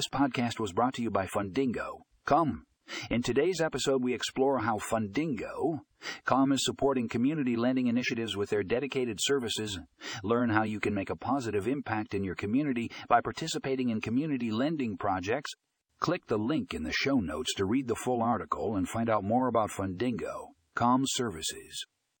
This podcast was brought to you by Fundingo. Come. In today's episode, we explore how Fundingo, COM is supporting community lending initiatives with their dedicated services. Learn how you can make a positive impact in your community by participating in community lending projects. Click the link in the show notes to read the full article and find out more about Fundingo, COM services.